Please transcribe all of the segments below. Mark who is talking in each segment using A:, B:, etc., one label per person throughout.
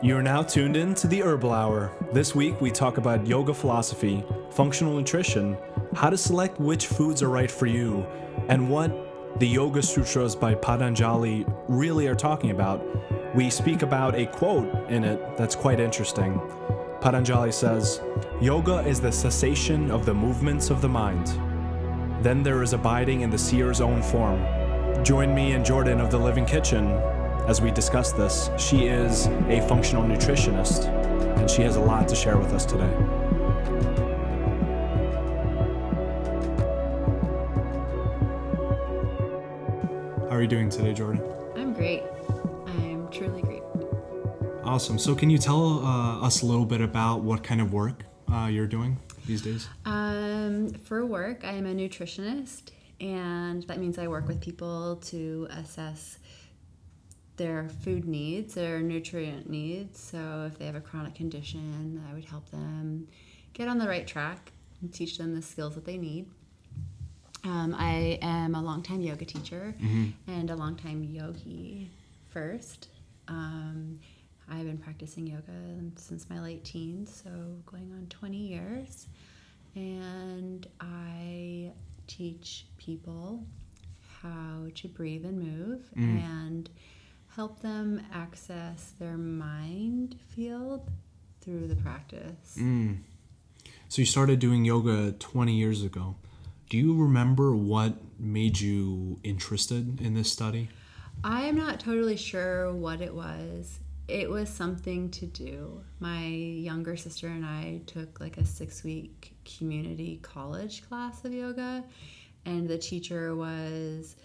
A: You are now tuned in to the Herbal Hour. This week we talk about yoga philosophy, functional nutrition, how to select which foods are right for you, and what the Yoga Sutras by Patanjali really are talking about. We speak about a quote in it that's quite interesting. Patanjali says, Yoga is the cessation of the movements of the mind. Then there is abiding in the seer's own form. Join me and Jordan of the Living Kitchen as we discuss this. She is a functional nutritionist, and she has a lot to share with us today. How are you doing today, Jordan?
B: I'm great. I'm truly great.
A: Awesome. So, can you tell uh, us a little bit about what kind of work uh, you're doing these days?
B: Um, for work, I am a nutritionist, and that means I work with people to assess their food needs, their nutrient needs. So, if they have a chronic condition, I would help them get on the right track and teach them the skills that they need. Um, I am a longtime yoga teacher and a longtime yogi first. Um, I've been practicing yoga since my late teens, so going on 20 years. And I teach people how to breathe and move and help them access their mind field through the practice.
A: Mm. So, you started doing yoga 20 years ago. Do you remember what made you interested in this study?
B: I'm not totally sure what it was. It was something to do. My younger sister and I took like a six week community college class of yoga, and the teacher was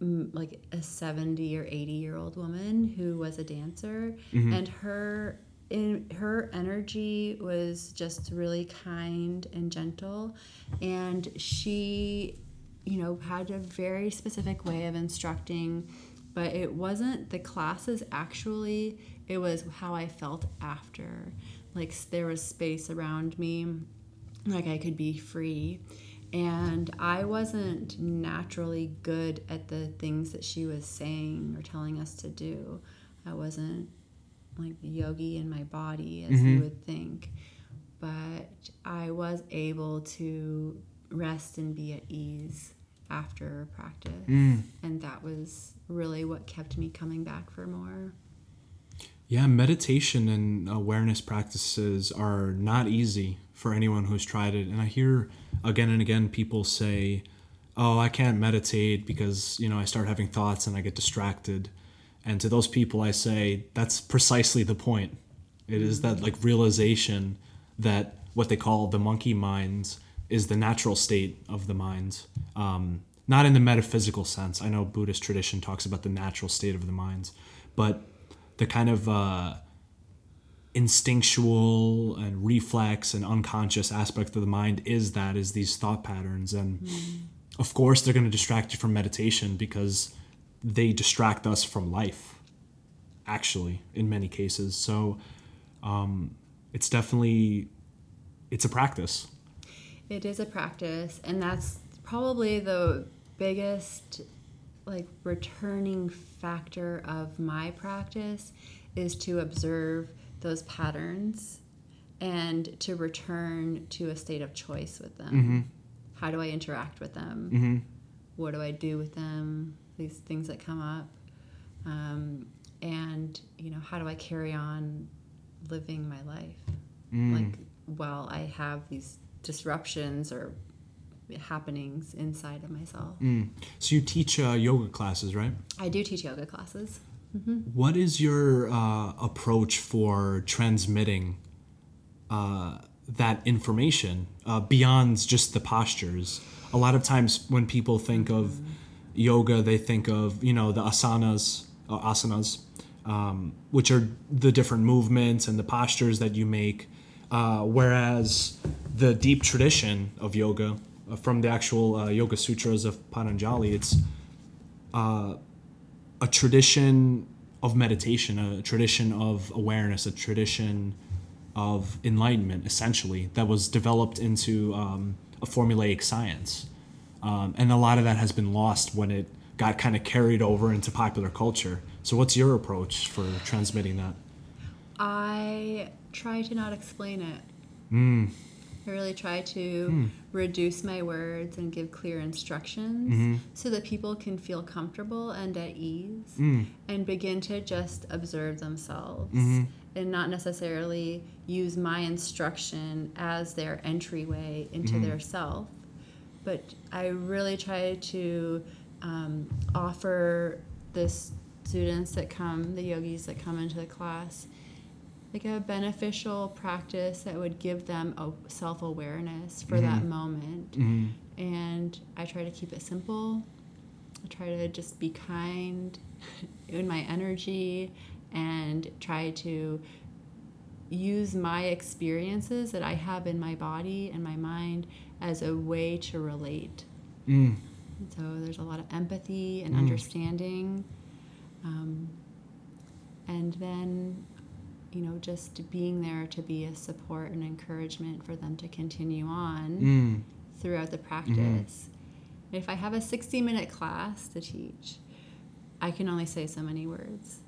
B: like a 70 or 80 year old woman who was a dancer, mm-hmm. and her. In her energy was just really kind and gentle, and she you know, had a very specific way of instructing, but it wasn't the classes actually, it was how I felt after. Like there was space around me, like I could be free. And I wasn't naturally good at the things that she was saying or telling us to do. I wasn't like the yogi in my body as you mm-hmm. would think but I was able to rest and be at ease after practice. Mm. And that was really what kept me coming back for more.
A: Yeah, meditation and awareness practices are not easy for anyone who's tried it. And I hear again and again people say, "Oh, I can't meditate because, you know, I start having thoughts and I get distracted." And to those people I say, that's precisely the point. It is that like realization that what they call the monkey mind is the natural state of the mind. Um, not in the metaphysical sense. I know Buddhist tradition talks about the natural state of the mind, but the kind of uh, instinctual and reflex and unconscious aspect of the mind is that is these thought patterns. And of course they're going to distract you from meditation because they distract us from life actually in many cases. So um, it's definitely it's a practice.
B: It is a practice, and that's probably the biggest like returning factor of my practice is to observe those patterns and to return to a state of choice with them. How do I interact with them? What do I do with them? These things that come up. Um, and, you know, how do I carry on living my life? Like, while I have these disruptions or happenings inside of myself.
A: so you teach uh, yoga classes right
B: I do teach yoga classes.
A: What is your uh, approach for transmitting uh, that information uh, beyond just the postures? A lot of times when people think of yoga, they think of you know the asanas, uh, asanas, um, which are the different movements and the postures that you make. Uh, whereas the deep tradition of yoga, uh, from the actual uh, Yoga Sutras of Patanjali, it's a tradition of meditation, a tradition of awareness, a tradition of enlightenment, essentially, that was developed into um, a formulaic science. Um, and a lot of that has been lost when it got kind of carried over into popular culture. So, what's your approach for transmitting that?
B: I try to not explain it.
A: Mm.
B: I really try to reduce my words and give clear instructions
A: Mm-hmm.
B: so that people can feel comfortable and at ease
A: Mm.
B: and begin to just observe themselves
A: Mm-hmm.
B: and not necessarily use my instruction as their entryway into
A: Mm-hmm.
B: their self. But I really try to um, offer the students that come, the yogis that come into the class, like a beneficial practice that would give them a self awareness for that moment.
A: Mm-hmm.
B: And I try to keep it simple. I try to just be kind in my energy and try to use my experiences that I have in my body and my mind as a way to relate.
A: Mm.
B: So there's a lot of empathy and understanding. Um, and then, you know, just being there to be a support and encouragement for them to continue on
A: Mm.
B: throughout the practice. If I have a 60 minute class to teach, I can only say so many words.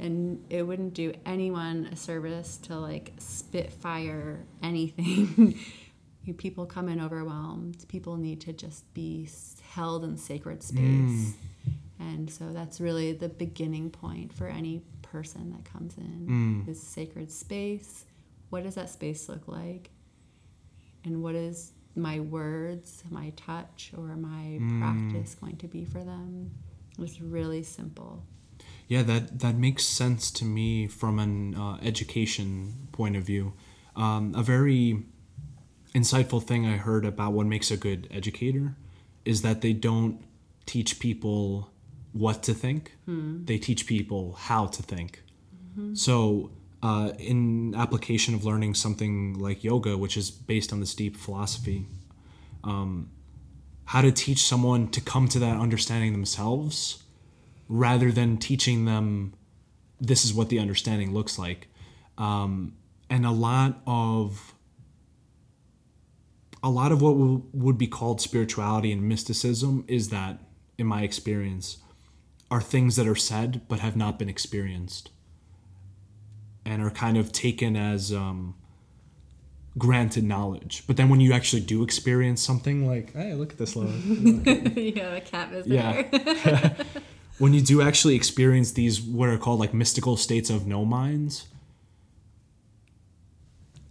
B: And it wouldn't do anyone a service to like spitfire anything. You- People come in overwhelmed. People need to just be held in sacred space. And so that's really the beginning point for any person that comes in this sacred space. What does that space look like? and what is my words, my touch, or my practice going to be for them? It's really simple.
A: Yeah, that that makes sense to me from an uh, education point of view. Um, a very insightful thing I heard about what makes a good educator is that they don't teach people what to think; they teach people how to think. So, uh, in application of learning something like yoga, which is based on this deep philosophy, um, how to teach someone to come to that understanding themselves rather than teaching them this is what the understanding looks like. Um, and a lot of a lot of what would be called spirituality and mysticism is that, in my experience, are things that are said but have not been experienced, and are kind of taken as um, granted knowledge. But then when you actually do experience something, like hey, look at this little
B: have a cat visitor.
A: yeah. when you do actually experience these what are called like mystical states of no minds,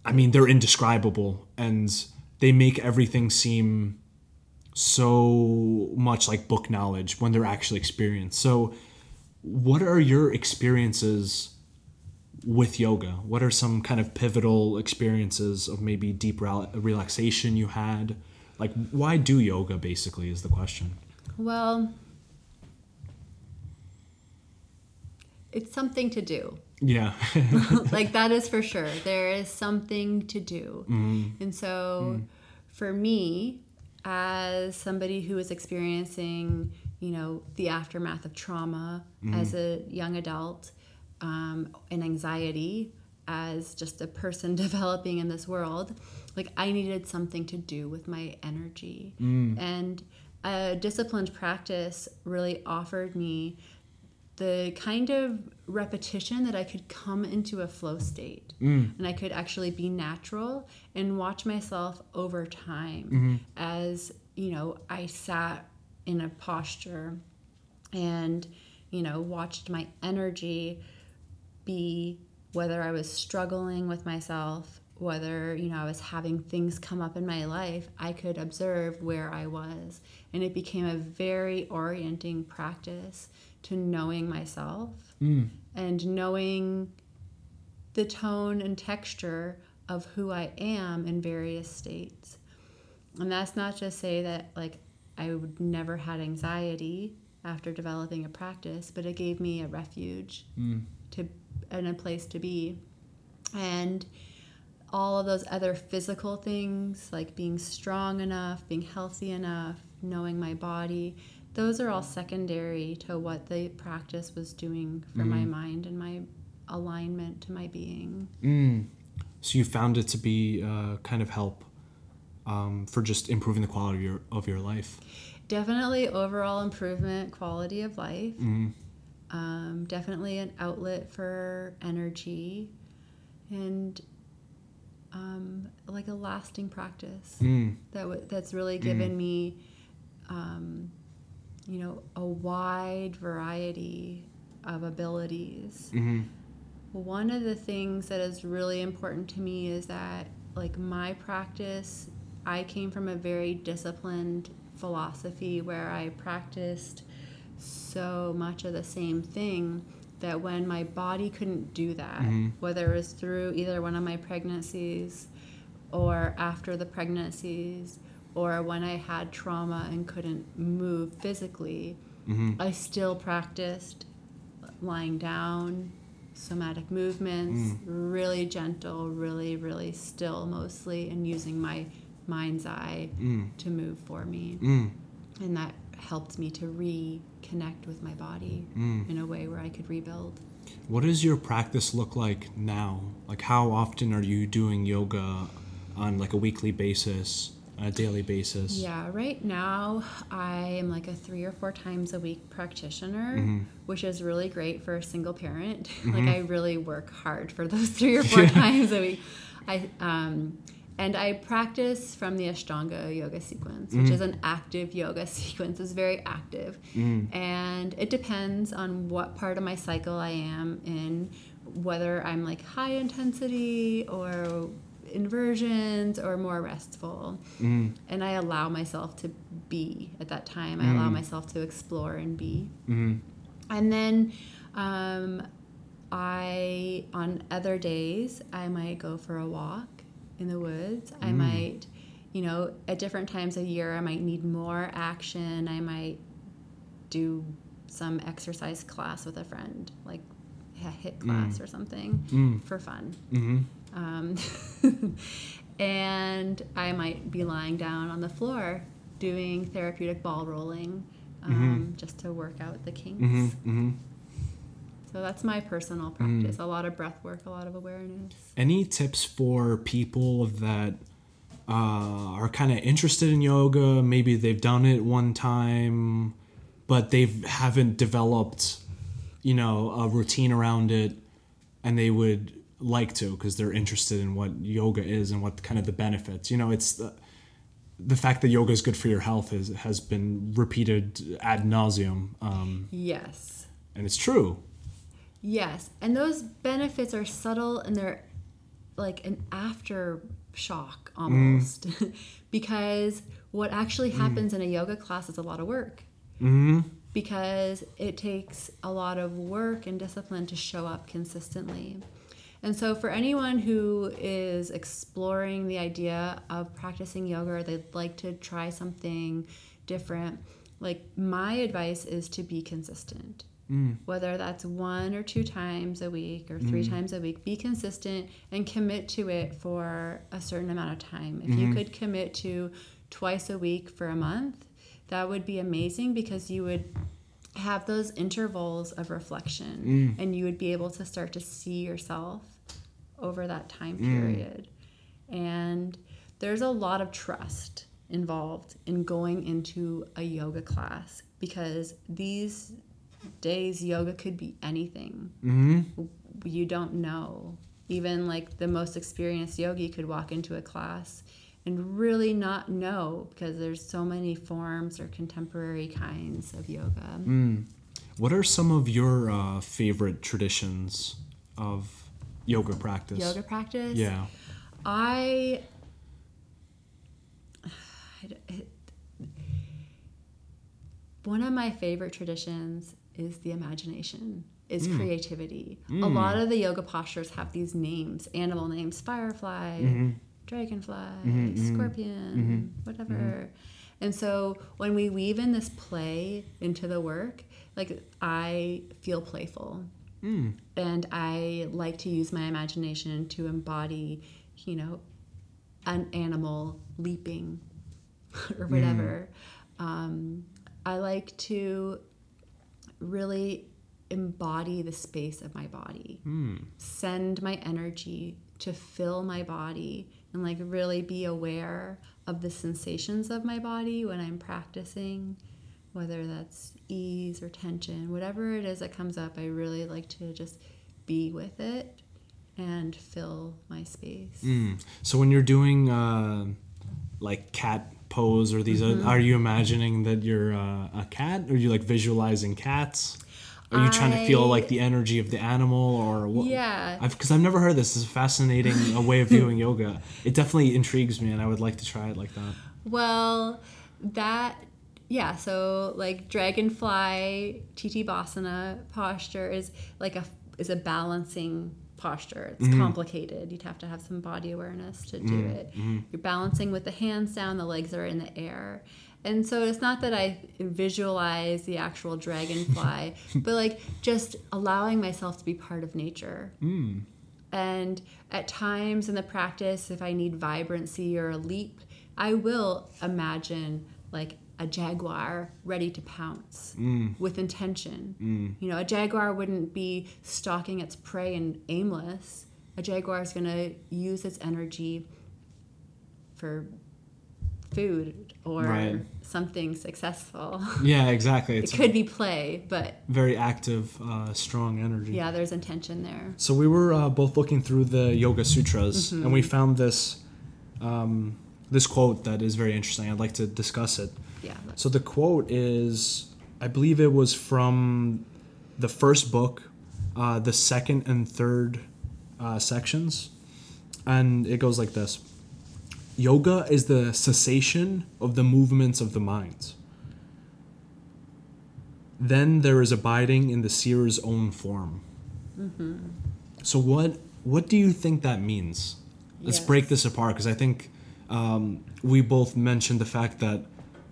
A: I mean they're indescribable and they make everything seem so much like book knowledge when they're actually experienced. So what are your experiences with yoga? What are some kind of pivotal experiences of maybe deep rel- relaxation you had? Like why do yoga basically is the question.
B: Well, it's something to do.
A: Yeah.
B: like that is for sure. There is something to do. Mm-hmm. And so mm. for me, as somebody who is experiencing, you know, the aftermath of trauma as a young adult, um, and anxiety as just a person developing in this world, like I needed something to do with my energy. And a disciplined practice really offered me the kind of repetition that I could come into a flow state mm. and I could actually be natural and watch myself over time mm-hmm. as you know I sat in a posture and you know watched my energy be whether I was struggling with myself whether you know I was having things come up in my life I could observe where I was. And it became a very orienting practice to knowing myself mm. and knowing the tone and texture of who I am in various states. And that's not just say that like I would never had anxiety after developing a practice, but it gave me a refuge mm. to and a place to be. And all of those other physical things like being strong enough, being healthy enough, knowing my body, those are all secondary to what the practice was doing for my mind and my alignment to my being.
A: Mm. So you found it to be uh, kind of help um, for just improving the quality of your of your life.
B: Definitely overall improvement, quality of life. Um, definitely an outlet for energy. and um, like a lasting practice
A: Mm.
B: that w- that's really given me, um, you know, a wide variety of abilities.
A: Mm-hmm.
B: One of the things that is really important to me is that, like, my practice, I came from a very disciplined philosophy where I practiced so much of the same thing that when my body couldn't do that, whether it was through either one of my pregnancies or after the pregnancies or when I had trauma and couldn't move physically, mm-hmm. I still practiced lying down, somatic movements, mm. really gentle, really, really still mostly, and using my mind's eye mm. to move for me.
A: Mm.
B: And that helped me to reconnect with my body mm. in a way where I could rebuild.
A: What does your practice look like now? Like, how often are you doing yoga on like a weekly basis, on a daily basis?
B: Yeah, right now I am like a three or four times a week practitioner,
A: Mm-hmm.
B: which is really great for a single parent. like I really work hard for those three or four times a week. I um, and I practice from the Ashtanga yoga sequence, which
A: Mm-hmm.
B: is an active yoga sequence. It's very active,
A: Mm.
B: and it depends on what part of my cycle I am in, whether I'm like high intensity or inversions or more restful
A: Mm.
B: and I allow myself to be at that time. I allow myself to explore and be.
A: Mm-hmm.
B: And then um, I, on other days, I might go for a walk in the woods. I might, you know, at different times of year, I might need more action. I might do some exercise class with a friend, like a HIIT class or something for fun.
A: Mm-hmm.
B: Um, and I might be lying down on the floor doing therapeutic ball rolling um, just to work out the kinks.
A: Mm-hmm.
B: So that's my personal practice. A lot of breath work, a lot of awareness.
A: Any tips for people that uh, are kind of interested in yoga? Maybe they've done it one time, but they haven't developed, you know, a routine around it, and they would like to because they're interested in what yoga is and what kind of the benefits. You know, it's the the fact that yoga is good for your health is, has been repeated ad nauseum, um,
B: Yes.
A: and it's true.
B: Yes. And those benefits are subtle and they're like an aftershock almost. because what actually happens in a yoga class is a lot of work.
A: Mm-hmm.
B: because it takes a lot of work and discipline to show up consistently. And so, for anyone who is exploring the idea of practicing yoga or they'd like to try something different, like my advice is to be consistent. Mm. Whether that's one or two times a week or 3 mm-hmm. times a week, be consistent and commit to it for a certain amount of time. If you mm-hmm. could commit to twice a week for a month, that would be amazing because you would have those intervals of reflection mm. and you would be able to start to see yourself over that time period. And there's a lot of trust involved in going into a yoga class because these days yoga could be anything.
A: Mm-hmm.
B: You don't know. Even like the most experienced yogi could walk into a class and really not know because there's so many forms or contemporary kinds of yoga.
A: What are some of your uh, favorite traditions of yoga practice?
B: Yoga practice.
A: Yeah.
B: I. it- one of my favorite traditions is the imagination, is mm. creativity. A mm. lot of the yoga postures have these names, animal names, firefly, mm-hmm. dragonfly, mm-hmm, mm-hmm, scorpion, whatever. And so when we weave in this play into the work, like I feel playful Hmm. and I like to use my imagination to embody, you know, an animal leaping or whatever. Hmm. Um, I like to really embody the space of my body, hmm. send my energy to fill my body, and like really be aware of the sensations of my body when I'm practicing whether that's ease or tension, whatever it is that comes up, I really like to just be with it and fill my space.
A: Mm. So when you're doing uh, like cat pose or these,
B: Mm-hmm.
A: are you imagining that you're uh, a cat? Or are you like visualizing cats? Are you trying to feel like the energy of the animal or what?
B: Yeah.
A: I've because I've never heard this. This is a fascinating a way of viewing yoga. It definitely intrigues me, and I would like to try it like that.
B: Well, that yeah, so like dragonfly Tittibhasana posture is like a is a balancing posture. It's mm-hmm. complicated. You'd have to have some body awareness to do mm-hmm. it. Mm-hmm. You're balancing with the hands down, the legs are in the air. And so it's not that I visualize the actual dragonfly, but like just allowing myself to be part of nature. Mm. And at times in the practice, if I need vibrancy or a leap, I will imagine like a jaguar ready to pounce with intention. You know, a jaguar wouldn't be stalking its prey and aimless. A jaguar is going to use its energy for food or
A: Right.
B: something successful.
A: Yeah, exactly.
B: it
A: It's
B: could be play, but
A: very active, uh, strong energy.
B: yeah, there's intention there.
A: So we were uh, both looking through the Yoga Sutras,
B: Mm-hmm.
A: and we found this um, this quote that is very interesting. I'd like to discuss it.
B: Yeah.
A: So the quote is, I believe it was from the first book, uh, the second and third uh, sections, and it goes like this: Yoga is the cessation of the movements of the mind. Then there is abiding in the seer's own form. So what what do you think that means? Let's
B: Yes.
A: break this apart because I think um, we both mentioned the fact that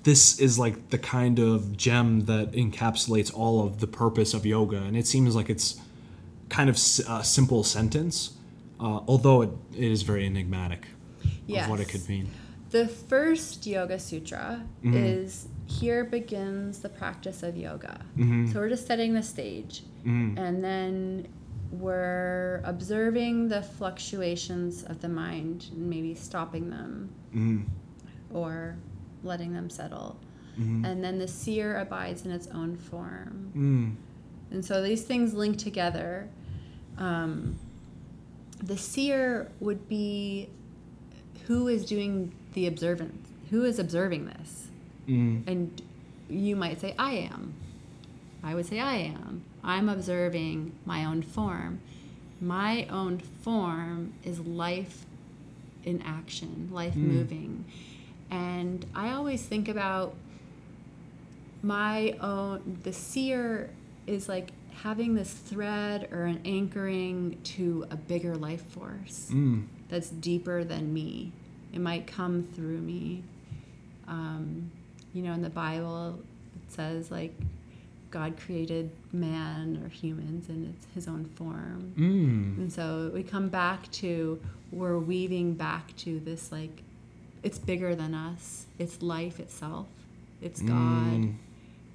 A: this is like the kind of gem that encapsulates all of the purpose of yoga, and it seems like it's kind of a simple sentence, uh, although it, it is very enigmatic of what it could mean.
B: The first Yoga Sutra
A: Mm-hmm.
B: is here begins the practice of yoga.
A: Mm-hmm.
B: So we're just setting the stage. And then we're observing the fluctuations of the mind and maybe stopping them
A: Mm-hmm.
B: or letting them settle. And then the seer abides in its own form.
A: Mm.
B: And so these things link together. Um, the seer would be who is doing the observance, who is observing this.
A: Mm.
B: And you might say, I am. I would say, I am. I'm observing my own form. My own form is life in action, life moving. And I always think about my own, the seer is like having this thread or an anchoring to a bigger life force
A: Mm.
B: that's deeper than me. It might come through me. Um, you know, in the Bible, it says like God created man or humans in its, his own form.
A: Mm.
B: And so we come back to, we're weaving back to this like, it's bigger than us. It's life itself. It's God.
A: Mm.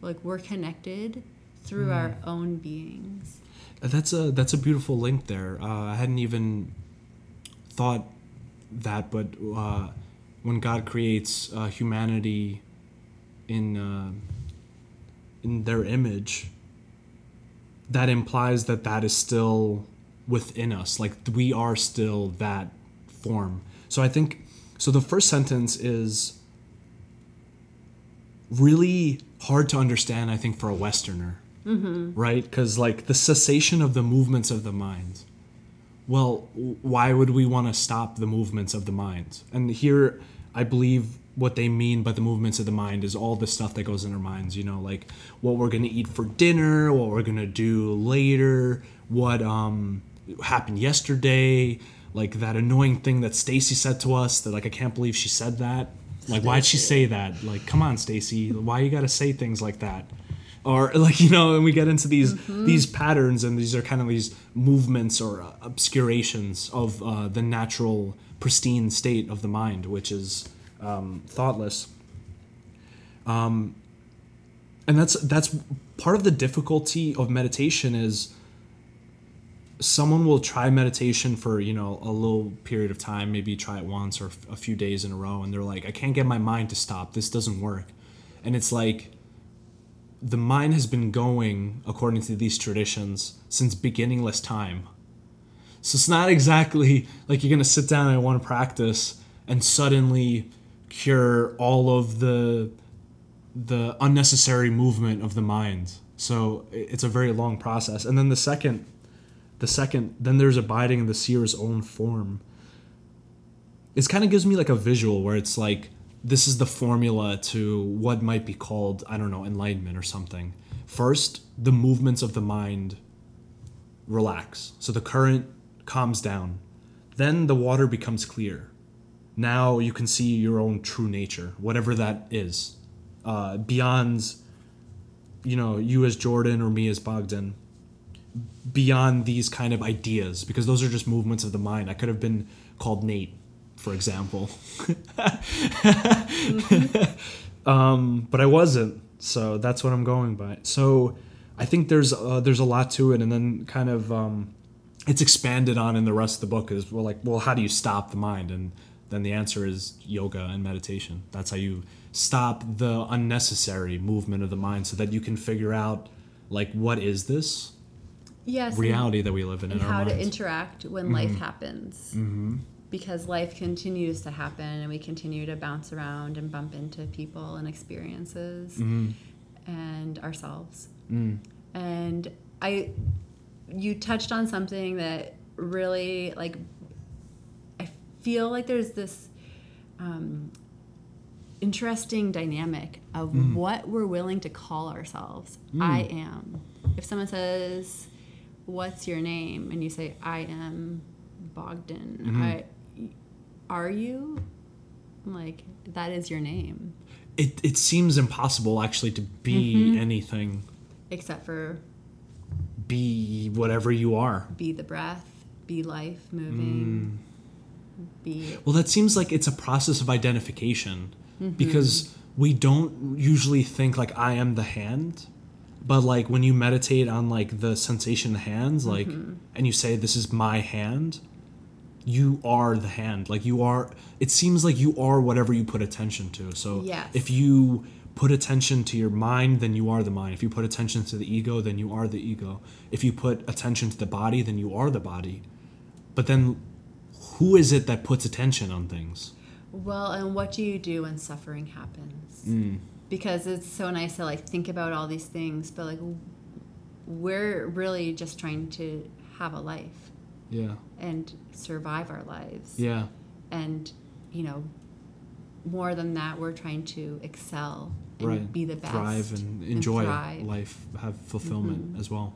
B: Like we're connected through our own beings.
A: That's a that's a beautiful link there. Uh, I hadn't even thought that, but uh, when God creates uh, humanity in uh, in their image, that implies that that is still within us. Like we are still that form. So I think so. The first sentence is really hard to understand. I think for a Westerner right? Because like the cessation of the movements of the mind. Well, why would we want to stop the movements of the mind? And here, I believe what they mean by the movements of the mind is all the stuff that goes in our minds. You know, like what we're gonna eat for dinner, what we're gonna do later, what um happened yesterday, like that annoying thing that Stacy said to us. That like I can't believe she said that. Like, why'd she say that? Like, come on, Stacy, why you gotta say things like that? or like you know and we get into these these patterns and these are kind of these movements or uh, obscurations of uh, the natural pristine state of the mind which is um, thoughtless um, and that's that's part of the difficulty of meditation is someone will try meditation for you know a little period of time maybe try it once or a few days in a row and they're like i can't get my mind to stop this doesn't work and it's like the mind has been going according to these traditions since beginningless time So it's not exactly like you're gonna sit down and want to practice and suddenly cure all of the the unnecessary movement of the mind. So it's a very long process. And then the second the second then there's abiding in the seer's own form. It kind of gives me like a visual where it's like this is the formula to what might be called, I don't know, enlightenment or something. First, the movements of the mind relax. So the current calms down. Then the water becomes clear. Now you can see your own true nature, whatever that is, uh, beyond, you know, you as Jordan or me as Bogdan, beyond these kind of ideas, because those are just movements of the mind. I could have been called Nate, for example. um, but I wasn't, so that's what I'm going by. So I think there's uh, there's a lot to it, and then kind of um, it's expanded on in the rest of the book. Is well, like, well, how do you stop the mind? And then the answer is yoga and meditation. That's how you stop the unnecessary movement of the mind, so that you can figure out like what is this
B: Yes.
A: reality that we live in
B: and
A: in
B: how to interact when life mm-hmm. happens. Mm-hmm. Because life continues to happen and we continue to bounce around and bump into people and experiences mm-hmm. and ourselves. Mm. And I, you touched on something that really, like, I feel like there's this um, interesting dynamic of mm. what we're willing to call ourselves. Mm. I am. If someone says, "What's your name?" and you say, "I am Bogdan," mm-hmm. I, are you? Like that is your name,
A: it, it seems impossible actually to be mm-hmm. anything.
B: Except for
A: be whatever you are.
B: be the breath, be life moving, mm. be
A: well that seems like it's a process of identification mm-hmm. because we don't usually think like i am the hand but like when you meditate on like the sensation the hands like and you say this is my hand you are the hand. Like you are it seems like you are whatever you put attention to. So
B: Yes.
A: if you put attention to your mind then you are the mind. If you put attention to the ego then you are the ego. If you put attention to the body then you are the body. But then who is it that puts attention on things?
B: Well, and what do you do when suffering happens?
A: Mm.
B: Because it's so nice to like think about all these things, but like we're really just trying to have a life
A: yeah
B: and survive our lives.
A: yeah
B: And you know, more than that, we're trying to excel and
A: right
B: be the best,
A: thrive and enjoy.
B: Mm-hmm.
A: life have fulfillment as well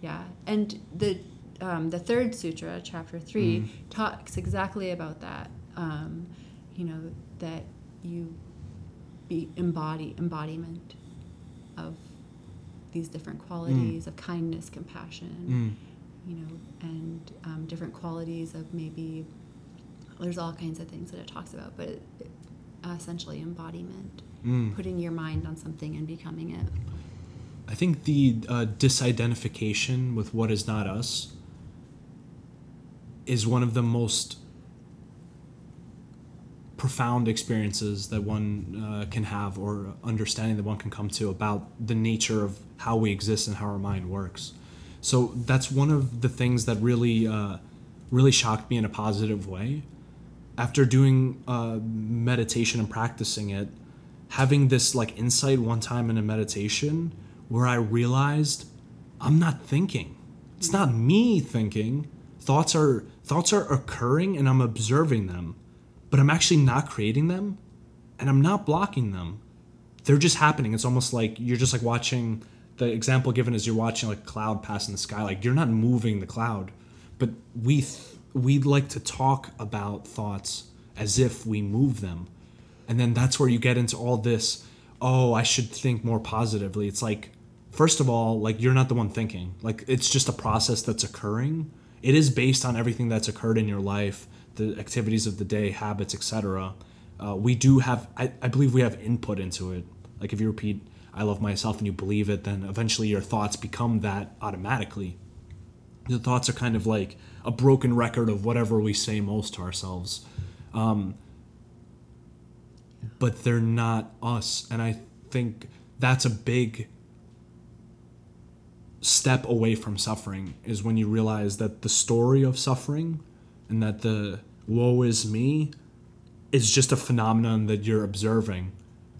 B: Yeah, and the um, the third sutra, chapter three,
A: Mm.
B: talks exactly about that. Um, you know that you be embody embodiment of these different qualities of kindness, compassion.
A: Mm.
B: You know, and um, different qualities of maybe there's all kinds of things that it talks about, but it, it, essentially embodiment,
A: Mm.
B: putting your mind on something and becoming it.
A: I think the uh, disidentification with what is not us is one of the most profound experiences that one uh, can have or understanding that one can come to about the nature of how we exist and how our mind works. So that's one of the things that really, uh, really shocked me in a positive way. After doing uh, meditation and practicing it, having this like insight one time in a meditation where I realized I'm not thinking. It's not me thinking. Thoughts are thoughts are occurring and I'm observing them, but I'm actually not creating them and I'm not blocking them. They're just happening. It's almost like you're just like watching the example given is you're watching like a cloud pass in the sky. Like you're not moving the cloud, but we th- we like to talk about thoughts as if we move them. And then that's where you get into all this, oh, I should think more positively. It's like, first of all, like you're not the one thinking. Like it's just a process that's occurring. It is based on everything that's occurred in your life, the activities of the day, habits, etc. Uh, we do have, I, I believe we have input into it. Like if you repeat, I love myself and you believe it, then eventually your thoughts become that automatically. The thoughts are kind of like a broken record of whatever we say most to ourselves but they're not us and i think that's a big step away from suffering is when you realize that the story of suffering and that the woe is me is just a phenomenon that you're observing.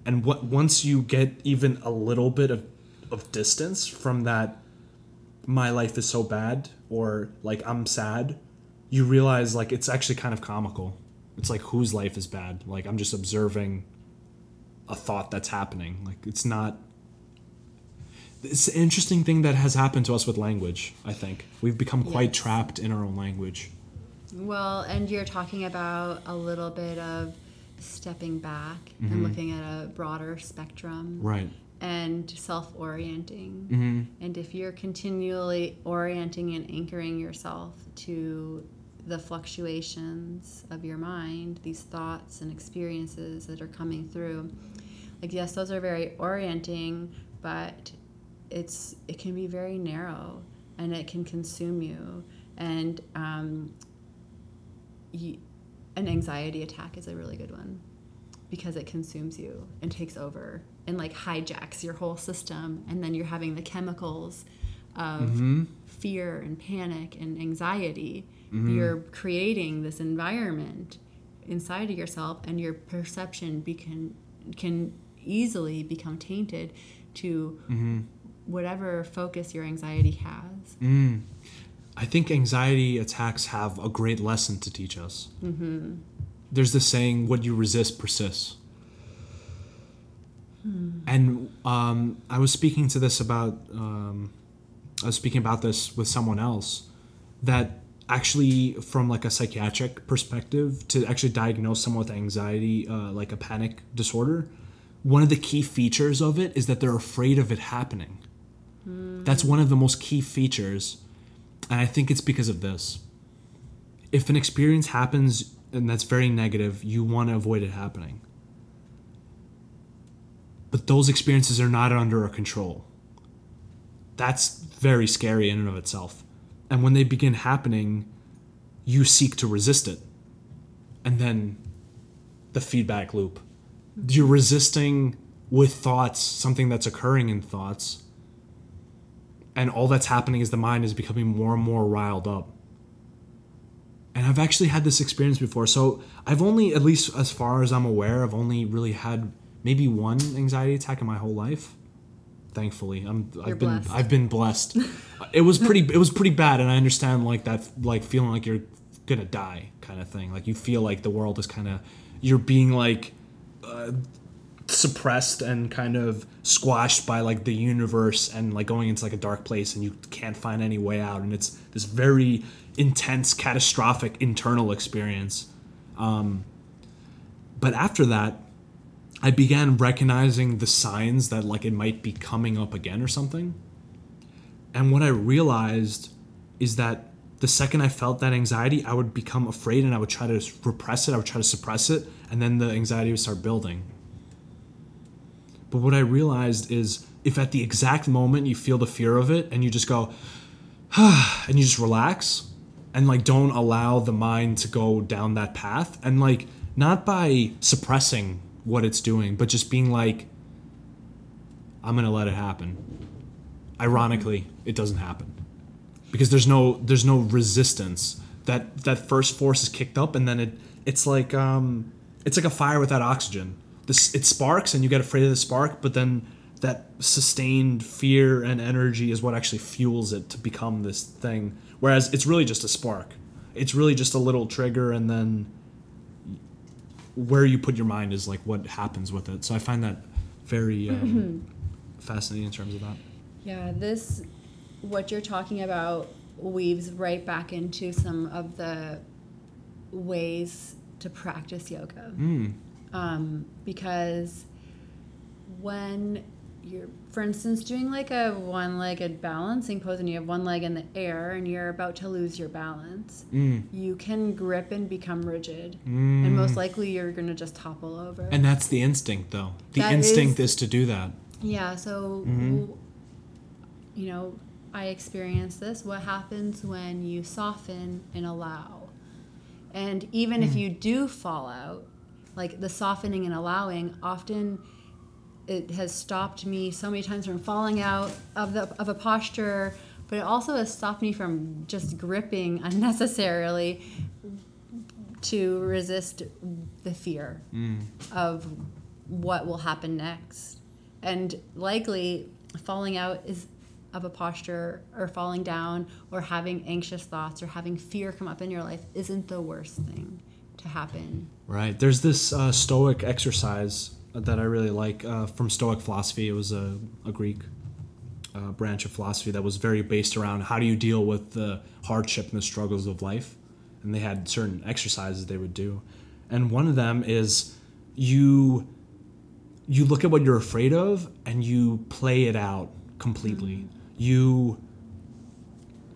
A: And what once you get even a little bit of, of distance from that my life is so bad or like I'm sad, you realize like it's actually kind of comical. It's like whose life is bad? Like I'm just observing a thought that's happening. Like it's not it's an interesting thing that has happened to us with language, I think. We've become quite
B: Yes.
A: trapped in our own language.
B: Well, and you're talking about a little bit of stepping back
A: Mm-hmm.
B: and looking at a broader spectrum
A: Right.
B: and self orienting.
A: Mm-hmm.
B: And if you're continually orienting and anchoring yourself to the fluctuations of your mind, these thoughts and experiences that are coming through, like yes, those are very orienting, but it's it can be very narrow and it can consume you. And um, you, an anxiety attack is a really good one because it consumes you and takes over and like hijacks your whole system. And then you're having the chemicals of
A: Mm-hmm.
B: fear and panic and anxiety. You're creating this environment inside of yourself and your perception can, can easily become tainted to whatever focus your anxiety has.
A: Mm. I think anxiety attacks have a great lesson to teach us. Mm-hmm. There's this saying, what you resist persists. And um, I was speaking to this about, um, I was speaking about this with someone else, that actually, from like a psychiatric perspective, to actually diagnose someone with anxiety, uh, like a panic disorder, one of the key features of it is that they're afraid of it happening. That's one of the most key features. And I think it's because of this. If an experience happens and that's very negative, you want to avoid it happening. But those experiences are not under our control. That's very scary in and of itself. And when they begin happening, you seek to resist it. And then the feedback loop. You're resisting with thoughts something that's occurring in thoughts and all that's happening is the mind is becoming more and more riled up. And I've actually had this experience before. So I've only, at least as far as I'm aware, I've only really had maybe one anxiety attack in my whole life. Thankfully, I'm
B: You're
A: I've been
B: blessed.
A: I've been blessed. it was pretty it was pretty bad, and I understand like that like feeling like you're gonna die kind of thing. Like you feel like the world is kind of you're being like uh, suppressed and kind of squashed by like the universe and like going into like a dark place and you can't find any way out. And it's this very intense catastrophic internal experience. Um, but after that i began recognizing the signs that like it might be coming up again or something. And what i realized is that the second i felt that anxiety i would become afraid and i would try to repress it i would try to suppress it and then the anxiety would start building but what I realized is if at the exact moment you feel the fear of it and you just go, and you just relax and like don't allow the mind to go down that path and like not by suppressing what it's doing, but just being like, I'm gonna let it happen. Ironically, it doesn't happen because there's no there's no resistance. That that first force is kicked up and then it it's like um it's like a fire without oxygen. This it sparks and you get afraid of the spark, but then that sustained fear and energy is what actually fuels it to become this thing. Whereas it's really just a spark. It's really just a little trigger and then where you put your mind is like what happens with it. So I find that very um, fascinating in terms of that.
B: Yeah, this, what you're talking about, weaves right back into some of the ways to practice yoga.
A: Mm.
B: Um, because when you're, for instance, doing like a one legged balancing pose and you have one leg in the air and you're about to lose your balance,
A: Mm.
B: you can grip and become rigid.
A: Mm.
B: And most likely you're going to just topple over.
A: And that's the instinct, though. The
B: That
A: instinct
B: is-
A: is to do that.
B: Yeah, so
A: Mhm.
B: you know, I experienced this. What happens when you soften and allow? And even if you do fall out, like the softening and allowing, often it has stopped me so many times from falling out of the of a posture, but it also has stopped me from just gripping unnecessarily to resist the fear mm. of what will happen next. And likely falling out is of a posture or falling down or having anxious thoughts or having fear come up in your life isn't the worst thing to happen.
A: Right. There's this uh, Stoic exercise that I really like uh, from Stoic philosophy. It was a, a Greek uh, branch of philosophy that was very based around how do you deal with the hardship and the struggles of life. And they had certain exercises they would do. And one of them is you you look at what you're afraid of and you play it out completely. You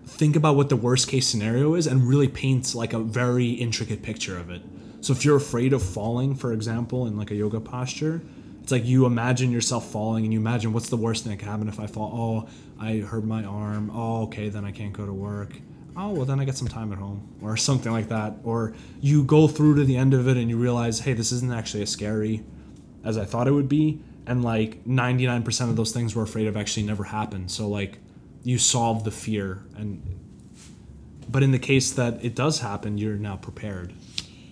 A: think about what the worst case scenario is and really paints like a very intricate picture of it. So if you're afraid of falling, for example, in like a yoga posture, it's like you imagine yourself falling and you imagine what's the worst thing that can happen if I fall. Oh, I hurt my arm. Oh, okay, then I can't go to work. Oh, well, then I get some time at home or something like that. Or you go through to the end of it and you realize, hey, this isn't actually as scary as I thought it would be. And like 99% of those things we're afraid of actually never happen. So, like, you solve the fear. And, but in the case that it does happen, you're now prepared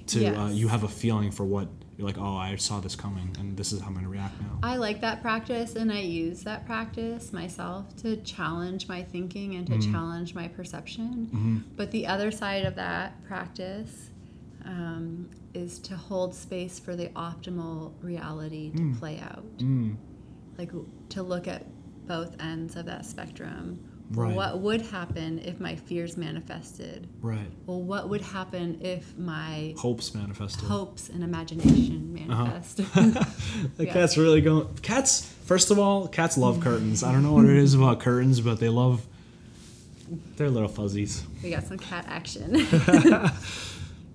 A: to, uh, you have a feeling for what you're like, oh, I saw this coming and this is how I'm going to react now.
B: I like that practice and I use that practice myself to challenge my thinking and to challenge my perception. But the other side of that practice um, is to hold space for the optimal reality to play out. Like to look at both ends of that spectrum.
A: Right.
B: What would happen if my fears manifested?
A: Right.
B: Well, what would happen if my
A: Hopes manifested.
B: hopes and imagination manifest?
A: The
B: Yeah.
A: cat's really going. Cats, first of all, cats love curtains. I don't know what it is about curtains, but they love. They're little fuzzies.
B: we got some cat action.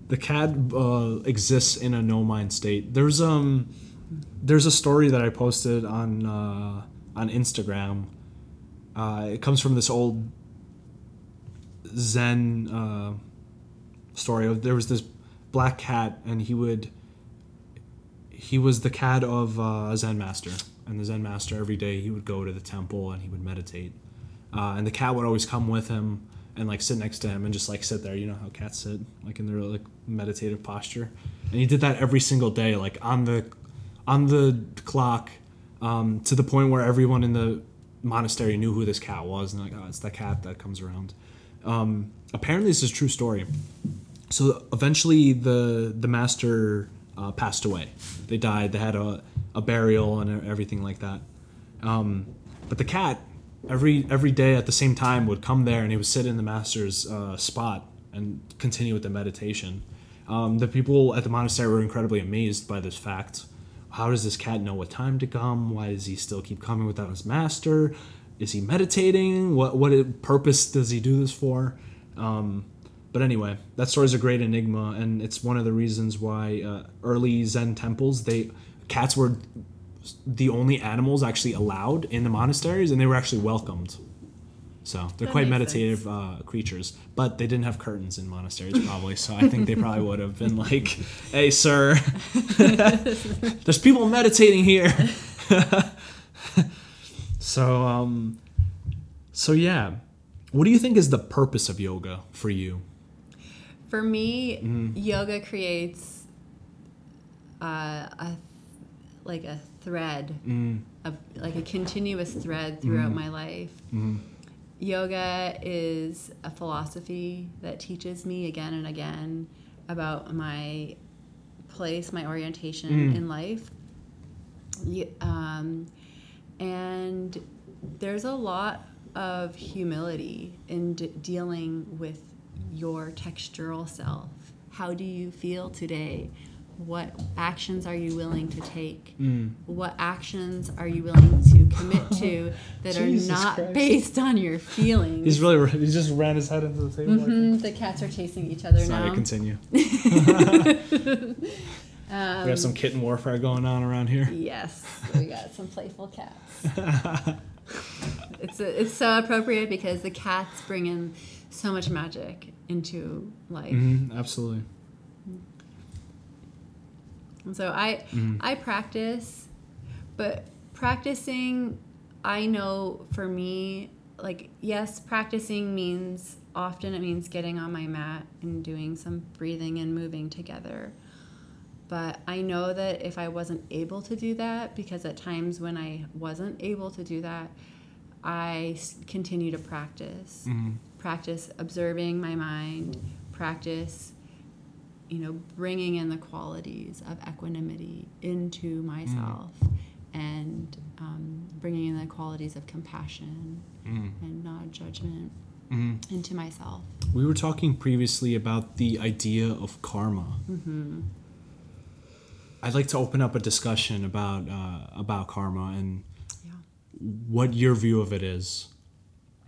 A: The cat uh, exists in a no mind state. There's um, there's a story that I posted on uh, on Instagram. Uh, it comes from this old Zen uh, story. There was this black cat, and he would. He was the cat of uh, a Zen master, and the Zen master every day he would go to the temple and he would meditate, uh, and the cat would always come with him and like sit next to him and just like sit there. You know how cats sit, like in their like meditative posture, and he did that every single day, like on the on the clock, um, to the point where everyone in the monastery knew who this cat was, and like, oh, it's that cat that comes around. Um, apparently, this is a true story. So eventually, the the master uh, passed away. They died. They had a, a burial and everything like that. Um, but the cat, every every day at the same time, would come there and he would sit in the master's uh, spot and continue with the meditation. Um, the people at the monastery were incredibly amazed by this fact. How does this cat know what time to come? Why does he still keep coming without his master? Is he meditating? What what purpose does he do this for? Um, but anyway, that story is a great enigma, and it's one of the reasons why uh, early Zen temples they cats were the only animals actually allowed in the monasteries, and they were actually welcomed. So they're
B: That
A: quite meditative uh, creatures, but they didn't have curtains in monasteries probably. so I think they probably would have been like, "Hey, sir, there's people meditating here." so, um, so yeah, what do you think is the purpose of yoga for you?
B: For me, yoga creates uh, a like a thread of like a continuous thread throughout my life. Yoga is a philosophy that teaches me again and again about my place, my orientation in life. Um, and there's a lot of humility in d- dealing with your textural self. How do you feel today? What actions are you willing to take? What actions are you willing to commit to that are not
A: Christ.
B: based on your feelings?
A: He's really he just ran his head into the table.
B: Mhm, the cats are chasing each other
A: Sorry,
B: now.
A: continue.
B: Um,
A: we have some kitten warfare going on around here.
B: Yes, we got some playful cats. it's a, it's so appropriate because the cats bring in so much magic into life.
A: hmm absolutely.
B: And so I mm-hmm. I practice, but practicing, I know for me, like, yes, practicing means often it means getting on my mat and doing some breathing and moving together. But I know that if I wasn't able to do that, because at times when I wasn't able to do that, I continue to practice. Mm-hmm. Practice observing my mind, practice, you know, bringing in the qualities of equanimity into myself and um, bringing in the qualities of compassion and not judgment into myself.
A: We were talking previously about the idea of karma. I'd like to open up a discussion about uh, about karma and
B: Yeah.
A: what your view of it is,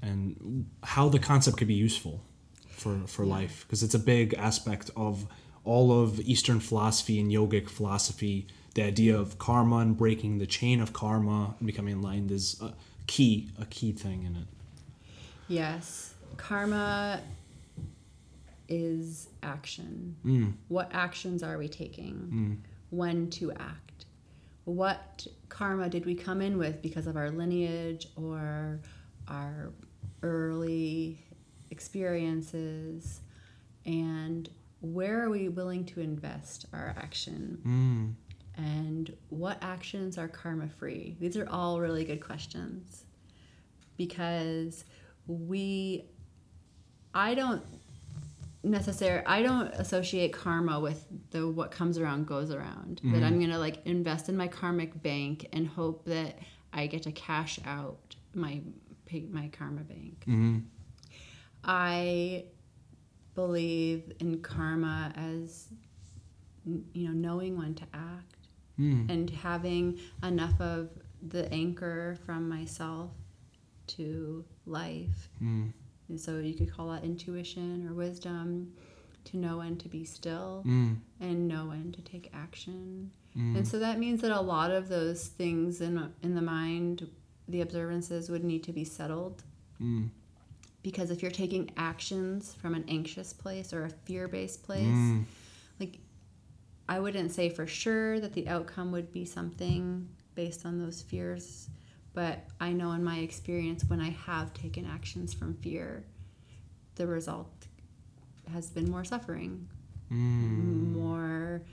A: and how the concept could be useful for for life because it's a big aspect of all of Eastern philosophy and yogic philosophy. The idea of karma and breaking the chain of karma and becoming enlightened is a key a key thing in it.
B: Yes. Karma is action.
A: Mm.
B: What actions are we taking? When to act? What karma did we come in with because of our lineage or our early experiences? And where are we willing to invest our action?
A: Mm.
B: And what actions are karma free? These are all really good questions because we, I don't necessarily, I don't associate karma with the what comes around goes around. That I'm gonna like invest in my karmic bank and hope that I get to cash out my my karma bank.
A: Mm-hmm.
B: I believe in karma as you know knowing when to act
A: Mm.
B: and having enough of the anchor from myself to life.
A: Mm.
B: And so you could call that intuition or wisdom to know when to be still
A: Mm.
B: and know when to take action.
A: Mm.
B: And so that means that a lot of those things in in the mind, the observances would need to be settled
A: Mm.
B: Because if you're taking actions from an anxious place or a fear-based place,
A: Mm.
B: like I wouldn't say for sure that the outcome would be something based on those fears, but I know in my experience when I have taken actions from fear, the result has been more suffering,
A: Mm.
B: more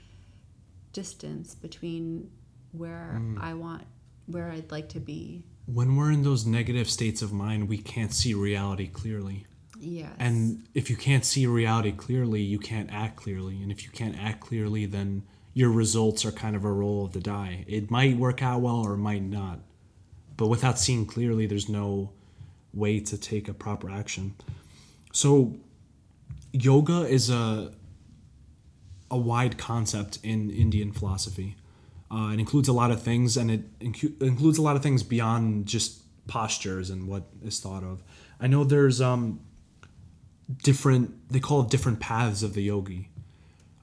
B: distance between where
A: Mm.
B: I want where I'd like to be.
A: When we're in those negative states of mind, we can't see reality clearly.
B: Yes.
A: And if you can't see reality clearly, you can't act clearly. And if you can't act clearly, then your results are kind of a roll of the die. It might work out well or it might not. But without seeing clearly, there's no way to take a proper action. So, yoga is a a wide concept in Indian philosophy. Uh, it includes a lot of things, and it incu- includes a lot of things beyond just postures and what is thought of. I know there's um, different. They call it different paths of the yogi.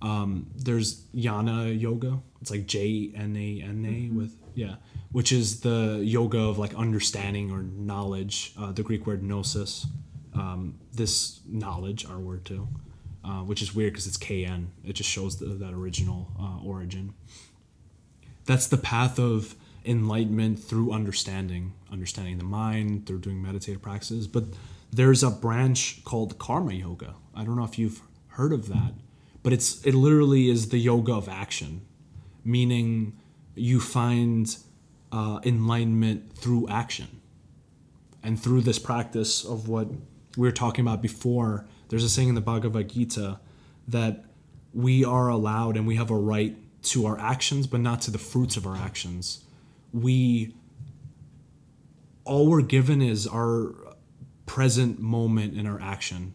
A: Um, there's Jnana yoga. It's like J N A N A with yeah, which is the yoga of like understanding or knowledge. Uh, the Greek word gnosis. Um, this knowledge, our word too, uh, which is weird because it's K N. It just shows the, that original uh, origin. That's the path of enlightenment through understanding, understanding the mind through doing meditative practices. But there's a branch called karma yoga. I don't know if you've heard of that, but it's it literally is the yoga of action, meaning you find uh, enlightenment through action, and through this practice of what we were talking about before. There's a saying in the Bhagavad Gita that we are allowed and we have a right to our actions, but not to the fruits of our actions. We all we're given is our present moment in our action.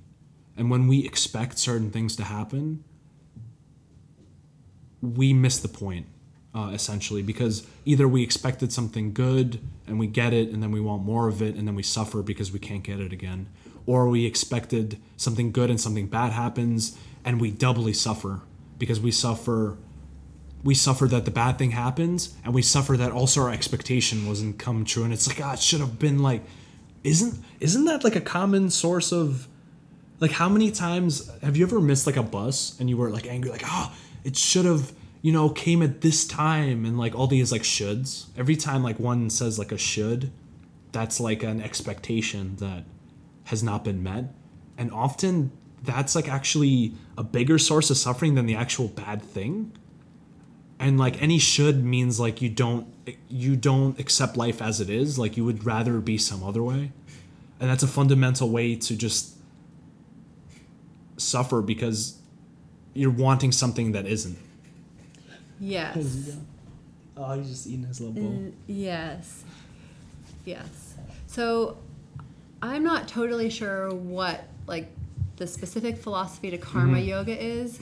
A: And when we expect certain things to happen, we miss the point, uh, essentially, because either we expected something good and we get it, and then we want more of it, and then we suffer because we can't get it again. Or we expected something good and something bad happens, and we doubly suffer because we suffer we suffer that the bad thing happens and we suffer that also our expectation wasn't come true and it's like ah it should have been like isn't isn't that like a common source of like how many times have you ever missed like a bus and you were like angry like oh it should have you know, came at this time and like all these like shoulds. Every time like one says like a should, that's like an expectation that has not been met. And often that's like actually a bigger source of suffering than the actual bad thing. And like any should means like you don't you don't accept life as it is, like you would rather be some other way. And that's a fundamental way to just suffer because you're wanting something that isn't.
B: Yes.
A: Oh, he's just eating his little bowl.
B: Mm, yes. Yes. So I'm not totally sure what like the specific philosophy to karma
A: Mm-hmm.
B: yoga is,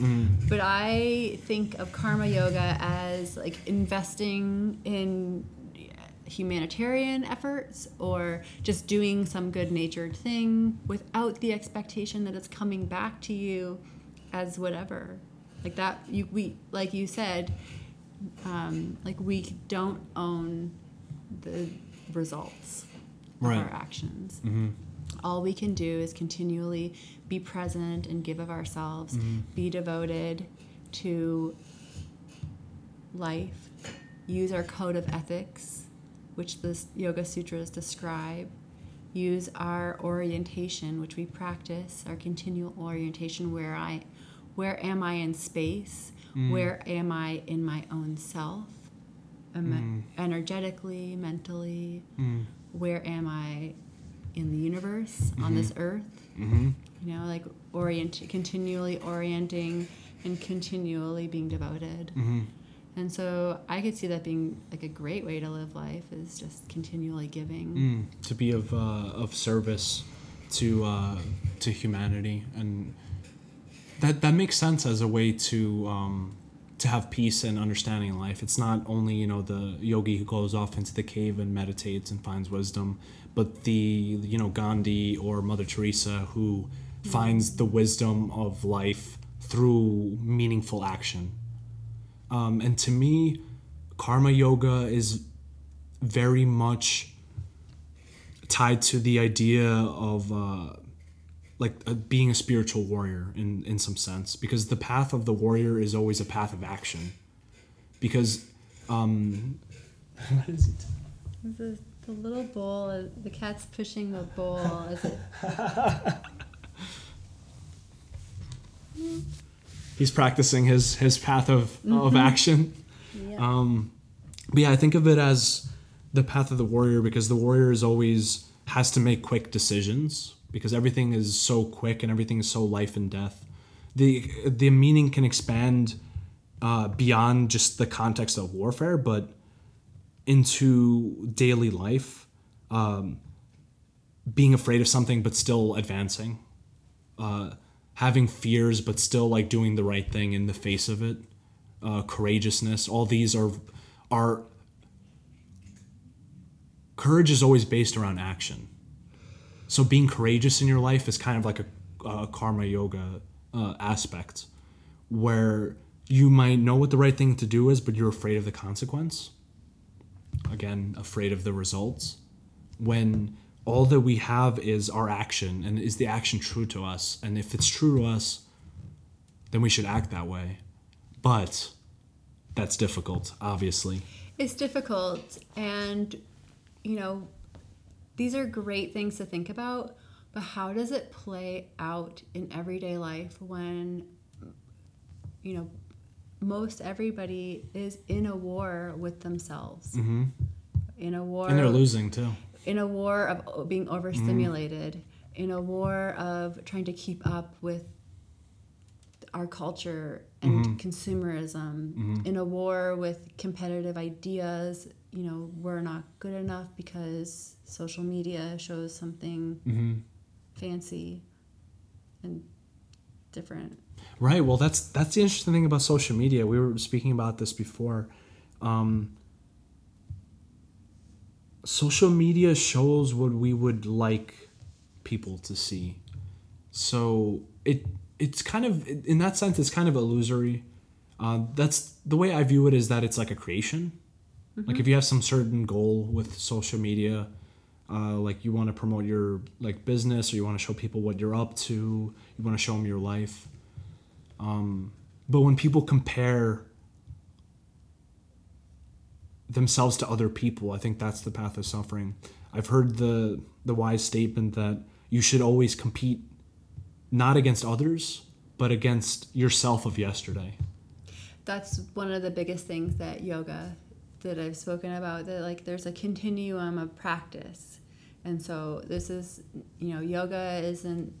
B: but I think of karma yoga as like investing in humanitarian efforts or just doing some good-natured thing without the expectation that it's coming back to you as whatever like that you we like you said um, like we don't own the results of
A: Right.
B: our actions. All we can do is continually be present and give of ourselves, mm-hmm. be devoted to life, use our code of ethics, which the Yoga Sutras describe, use our orientation, which we practice, our continual orientation, where I, where am I in space? Mm. Where am I in my own self? Am mm. I energetically, mentally? Mm. Where am I in the universe, on this earth?
A: Mm-hmm.
B: You know, like orient, continually orienting and continually being devoted.
A: Mm-hmm.
B: And so I could see that being like a great way to live life is just continually giving.
A: Mm, to be of uh, of service to uh, to humanity, and that that makes sense as a way to um, to have peace and understanding in life. It's not only you know the yogi who goes off into the cave and meditates and finds wisdom, but the you know Gandhi or Mother Teresa who finds the wisdom of life through meaningful action. Um, and to me, karma yoga is very much tied to the idea of uh, like uh, being a spiritual warrior in in some sense because the path of the warrior is always a path of action because um what is it
B: The, little bowl, uh, the cat's pushing the bowl as it.
A: he's practicing his his path of of action
B: Yeah.
A: Um, but yeah, I think of it as the path of the warrior because the warrior is always has to make quick decisions because everything is so quick and everything is so life and death. The the meaning can expand uh, beyond just the context of warfare, but into daily life, um, being afraid of something but still advancing, uh, having fears but still like doing the right thing in the face of it uh, courageousness. All these are are courage is always based around action. So being courageous in your life is kind of like a, a karma yoga uh, aspect, where you might know what the right thing to do is, but you're afraid of the consequence. Again, afraid of the results. When all that we have is our action, and is the action true to us? And if it's true to us, then we should act that way but that's difficult obviously
B: It's difficult, and you know, these are great things to think about, but how does it play out in everyday life when, you know, most everybody is in a war with themselves? Mm-hmm. In a war.
A: and they're losing too
B: in a war of being overstimulated, mm-hmm. in a war of trying to keep up with our culture and mm-hmm. consumerism, mm-hmm. in a war with competitive ideas. You know, we're not good enough because social media shows something fancy and different.
A: Right well that's that's the interesting thing about social media. We were speaking about this before. Um, social media shows what we would like people to see. So it it's kind of in that sense it's kind of illusory. Uh, that's the way i view it is that it's like a creation. Like if you have some certain goal with social media uh, like you want to promote your like business or you want to show people what you're up to you want to show them your life um, but when people compare themselves to other people. I think that's the path of suffering. I've heard the the wise statement that you should always compete not against others, but against yourself of yesterday.
B: That's one of the biggest things that yoga that I've spoken about that like there's a continuum of practice. And so this is you know, yoga isn't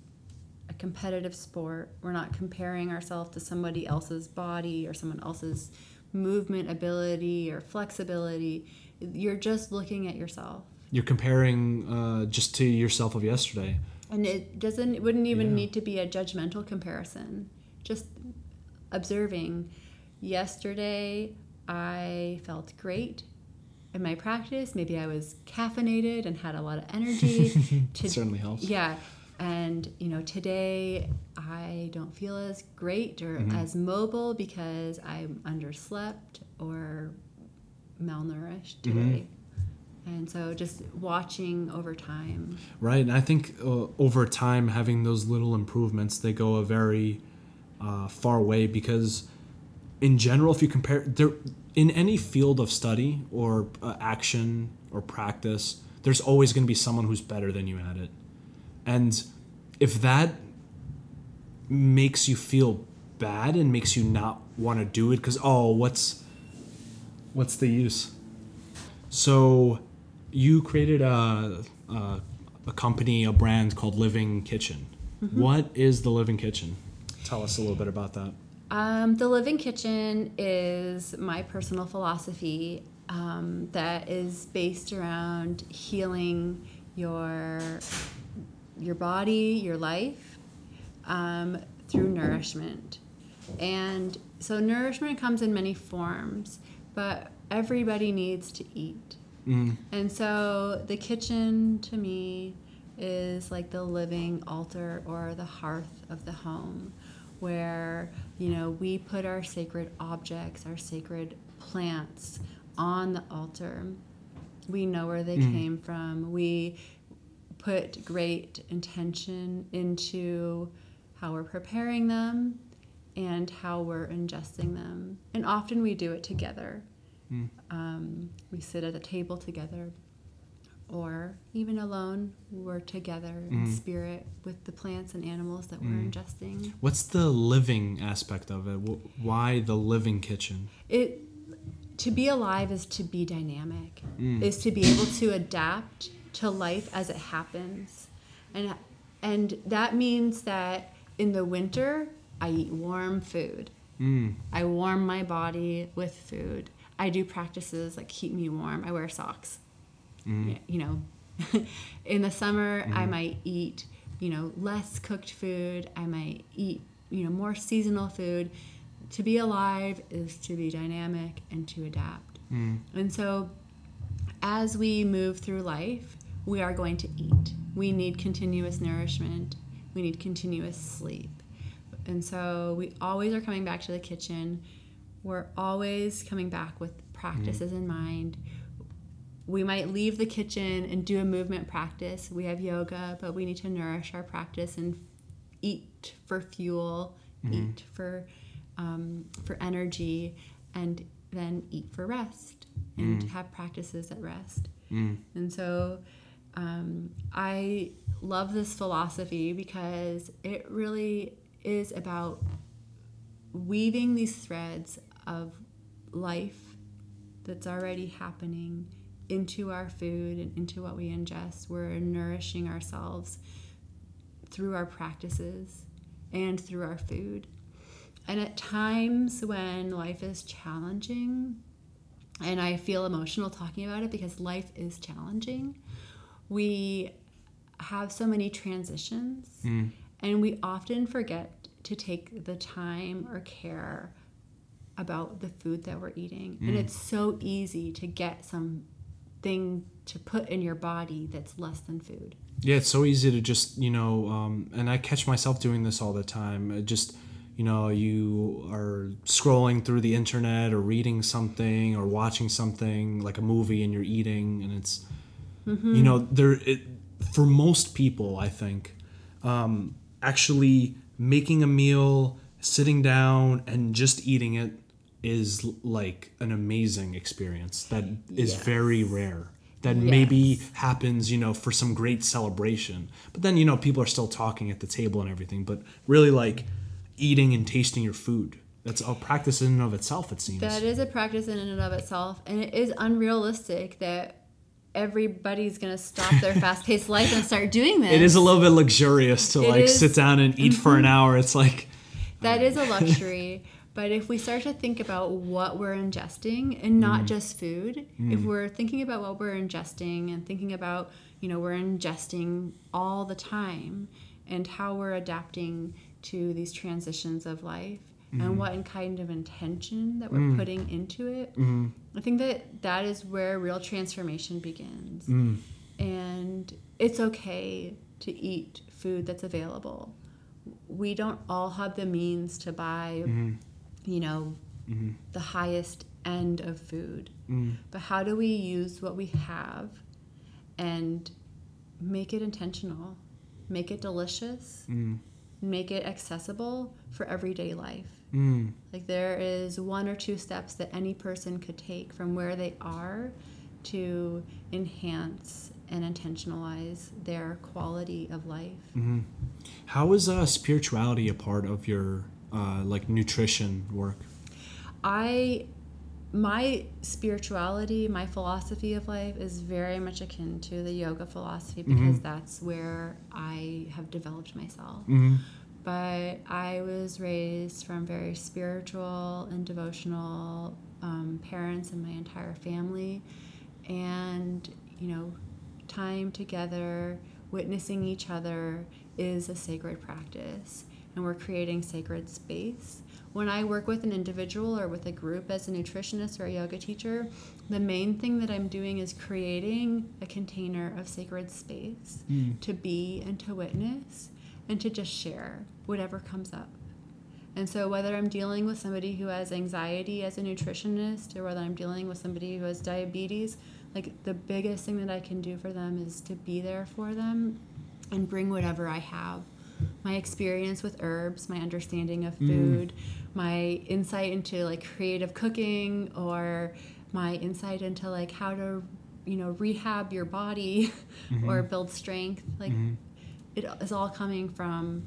B: a competitive sport. We're not comparing ourselves to somebody else's body or someone else's movement ability or flexibility. You're just looking at yourself.
A: You're comparing uh, just to yourself of yesterday.
B: And it doesn't it wouldn't even yeah. need to be a judgmental comparison. Just observing yesterday I felt great in my practice. Maybe I was caffeinated and had a lot of energy.
A: to, certainly helps.
B: Yeah. And, you know, today I don't feel as great or mm-hmm. as mobile because I'm underslept or malnourished mm-hmm. today. Mm-hmm. And so just watching over time.
A: Right. And I think uh, over time, having those little improvements, they go a very uh, far way because in general, if you compare there in any field of study or uh, action or practice, there's always going to be someone who's better than you at it, and if that makes you feel bad and makes you not want to do it because oh what's what's the use? So you created a, a, a company a brand called living kitchen. Mm-hmm. what is the living kitchen? Tell us a little bit about that.
B: Um, the Living Kitchen is my personal philosophy um, that is based around healing your your body, your life um, through nourishment. And so nourishment comes in many forms, but everybody needs to eat. Mm. And so the kitchen to me is like the living altar or the hearth of the home where you know we put our sacred objects our sacred plants on the altar we know where they mm. came from we put great intention into how we're preparing them and how we're ingesting them and often we do it together mm. um, we sit at a table together or even alone, we're together mm. in spirit with the plants and animals that mm. we're ingesting.
A: What's the living aspect of it? Why the living kitchen?
B: It to be alive is to be dynamic. Mm. Is to be able to adapt to life as it happens. And and that means that in the winter I eat warm food. Mm. I warm my body with food. I do practices that keep me warm. I wear socks mm. you know in the summer mm. i might eat you know less cooked food i might eat you know more seasonal food to be alive is to be dynamic and to adapt mm. and so as we move through life we are going to eat we need continuous nourishment we need continuous sleep and so we always are coming back to the kitchen we're always coming back with practices mm. in mind we might leave the kitchen and do a movement practice. We have yoga, but we need to nourish our practice and eat for fuel, mm-hmm. eat for um, for energy, and then eat for rest and mm. have practices at rest. Mm. And so um, I love this philosophy because it really is about weaving these threads of life that's already happening into our food and into what we ingest. We're nourishing ourselves through our practices and through our food. And at times when life is challenging, and I feel emotional talking about it because life is challenging, we have so many transitions, mm. and we often forget to take the time or care about the food that we're eating. Mm. And it's so easy to get something to put in your body that's less than food.
A: Yeah, it's so easy to just, you know, um, and I catch myself doing this all the time. It just, you know, you are scrolling through the internet or reading something or watching something like a movie and you're eating, and it's, mm-hmm. you know, there, it, for most people, I think, um, actually making a meal, sitting down, and just eating it is like an amazing experience that is
B: Yes.
A: very rare. That maybe happens, you know, for some great celebration. But then, you know, people are still talking at the table and everything. But really, like eating and tasting your food. That's a practice in and of itself, it seems.
B: That is a practice in and of itself, and it is unrealistic that everybody's gonna stop their fast-paced life and start doing this.
A: it is a little bit luxurious to
B: It
A: like
B: is-
A: sit down and eat for an mm-hmm. hour. It's like,
B: That is a luxury. but if we start to think about what we're ingesting and not mm. just food, if mm. we're thinking about what we're ingesting and thinking about, you know, we're ingesting all the time and how we're adapting to these transitions of life and mm-hmm. what kind of intention that we're mm. putting into it, mm-hmm. I think that that is where real transformation begins. Mm. And it's okay to eat food that's available. We don't all have the means to buy, mm-hmm. you know, the highest end of food. Mm. But how do we use what we have and make it intentional, make it delicious, make it accessible for everyday life?
A: Mm,
B: Like there is one or two steps that any person could take from where they are to enhance and intentionalize their quality of life.
A: how is uh, spirituality a part of your uh, like nutrition work?
B: I my spirituality, my philosophy of life is very much akin to the yoga philosophy because that's where I have developed myself. But I was raised from very spiritual and devotional um, parents and my entire family, and you know, time together, witnessing each other is a sacred practice, and we're creating sacred space. When I work with an individual or with a group as a nutritionist or a yoga teacher, the main thing that I'm doing is creating a container of sacred space to be and to witness and to just share whatever comes up. And so, whether I'm dealing with somebody who has anxiety as a nutritionist or whether I'm dealing with somebody who has diabetes, like the biggest thing that I can do for them is to be there for them and bring whatever I have my experience with herbs, my understanding of mm. food, my insight into like creative cooking, or my insight into like how to, you know, rehab your body or mm-hmm. build strength. Like mm-hmm. It is all coming from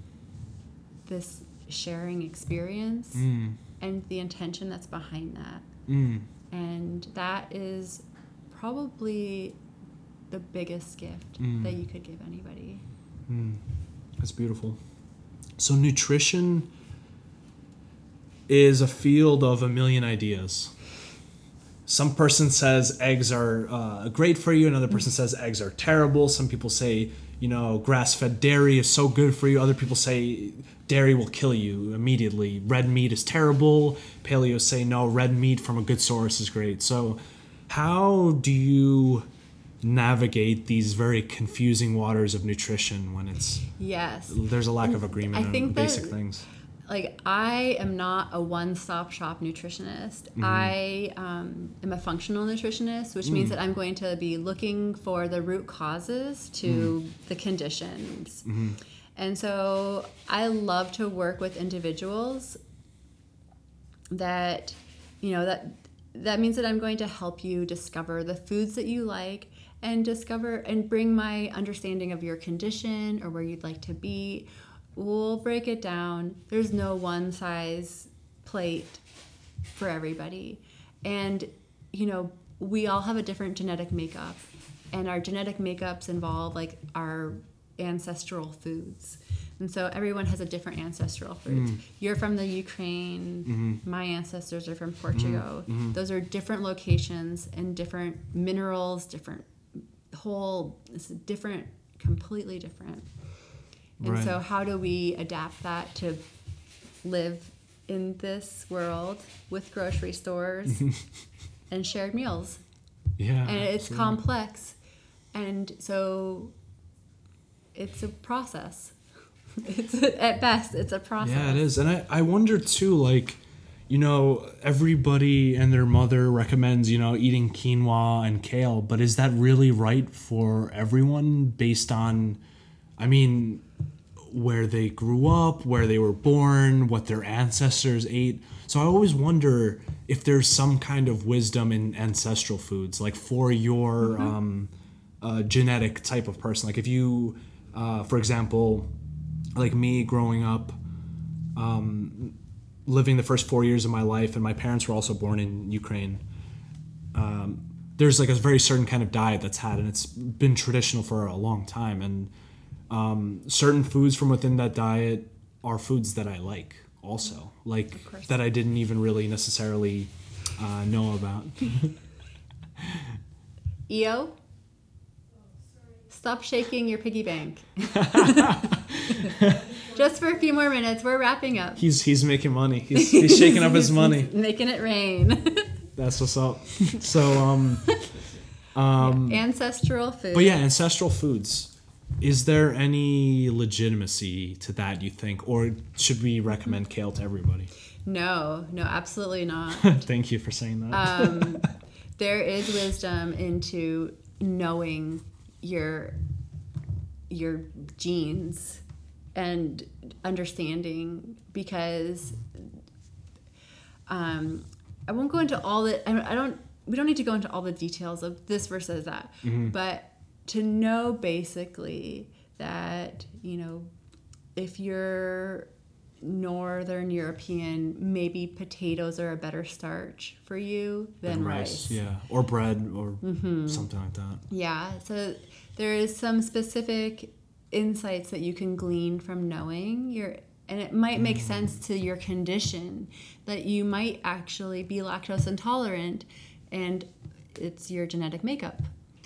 B: this sharing experience
A: Mm,
B: and the intention that's behind that.
A: mm,
B: And that is probably the biggest gift
A: Mm.
B: that you could give anybody.
A: mm. That's beautiful. So nutrition is a field of a million ideas. Some person says eggs are uh, great for you. Another person says eggs are terrible. Some people say, you know, grass-fed dairy is so good for you. Other people say dairy will kill you immediately. Red meat is terrible. Paleo say no, red meat from a good source is great. So, how do you navigate these very confusing waters of nutrition when it's
B: Yes.
A: there's a lack of agreement
B: I
A: on
B: think that-
A: basic things?
B: Like I am not a one-stop shop nutritionist. Mm-hmm. I um, am a functional nutritionist, which means mm. that I'm going to be looking for the root causes to mm. the conditions. Mm-hmm. And so I love to work with individuals that you know that that means that I'm going to help you discover the foods that you like and discover and bring my understanding of your condition or where you'd like to be. We'll break it down. There's no one size plate for everybody. And you know, we all have a different genetic makeup and our genetic makeups involve like our ancestral foods. And so everyone has a different ancestral foods. Mm. You're from the Ukraine. Mm-hmm. My ancestors are from mm-hmm. Portugal. Mm-hmm. Those are different locations and different minerals, different whole, it's different, completely different. And so, how do we adapt that to live in this world with grocery stores and shared meals?
A: Yeah.
B: and it's
A: absolutely.
B: complex and so it's a process it's at best it's a process
A: Yeah, it is. And I, I wonder too, like, you know, everybody and their mother recommends, you know, eating quinoa and kale, but is that really right for everyone based on, I mean, where they grew up, where they were born, what their ancestors ate? So I always wonder if there's some kind of wisdom in ancestral foods, like for your
B: Mm-hmm.
A: um, uh, genetic type of person. Like if you, uh, for example, like me growing up, um, living the first four years of my life, and my parents were also born in Ukraine. Um, there's like a very certain kind of diet that's had, and it's been traditional for a long time. And um, certain foods from within that diet are foods that I like, also like that I didn't even really necessarily uh, know about.
B: EO, stop shaking your piggy bank. Just for a few more minutes, we're wrapping up.
A: He's he's making money. He's, he's shaking up his money.
B: Making it rain.
A: That's what's up. So um,
B: Ancestral food.
A: but yeah, ancestral foods. Is there any legitimacy to that? You think, or should we recommend kale to everybody?
B: No, no, absolutely not.
A: Thank you for saying that.
B: Um, there is wisdom into knowing your your genes and understanding because um, I won't go into all the I I don't we don't need to go into all the details of this versus that but to know basically that you know if you're northern european maybe potatoes are a better starch for you than rice,
A: yeah, or bread, or
B: Mm-hmm.
A: something like that.
B: yeah so there is some specific insights that you can glean from knowing your and it might make sense to your condition that you might actually be lactose intolerant and it's your genetic makeup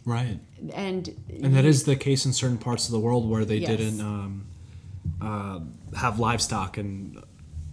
A: Right,
B: and
A: and that is the case in certain parts of the world where they
B: Yes.
A: didn't um, uh, have livestock and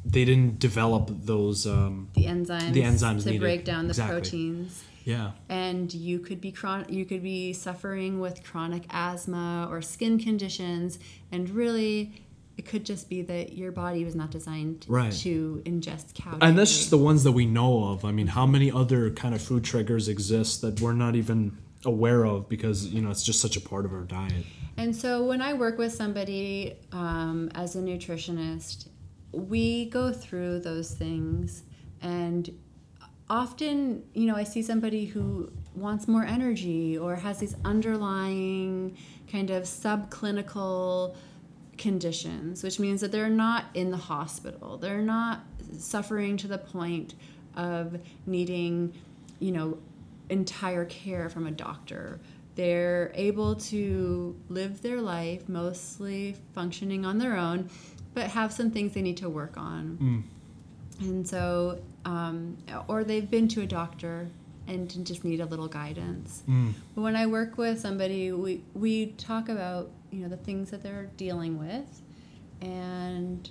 A: they didn't develop those. Um,
B: the enzymes
A: The enzymes
B: to
A: needed.
B: break down the
A: Exactly.
B: proteins
A: yeah,
B: and you could be chron- you could be suffering with chronic asthma or skin conditions and really it could just be that your body was not designed
A: Right.
B: to ingest cow
A: and that's just the ones that we know of. I mean, how many other kind of food triggers exist that we're not even aware of because you know it's just such a part of our diet.
B: And so when I work with somebody um, as a nutritionist, we go through those things. And often, you know, I see somebody who wants more energy or has these underlying kind of subclinical conditions, which means that they're not in the hospital. They're not suffering to the point of needing, you know, entire care from a doctor. They're able to live their life mostly functioning on their own, but have some things they need to work on. Mm. And so, um, or they've been to a doctor and just need a little guidance. Mm. But when I work with somebody, we, we talk about, you know, the things that they're dealing with and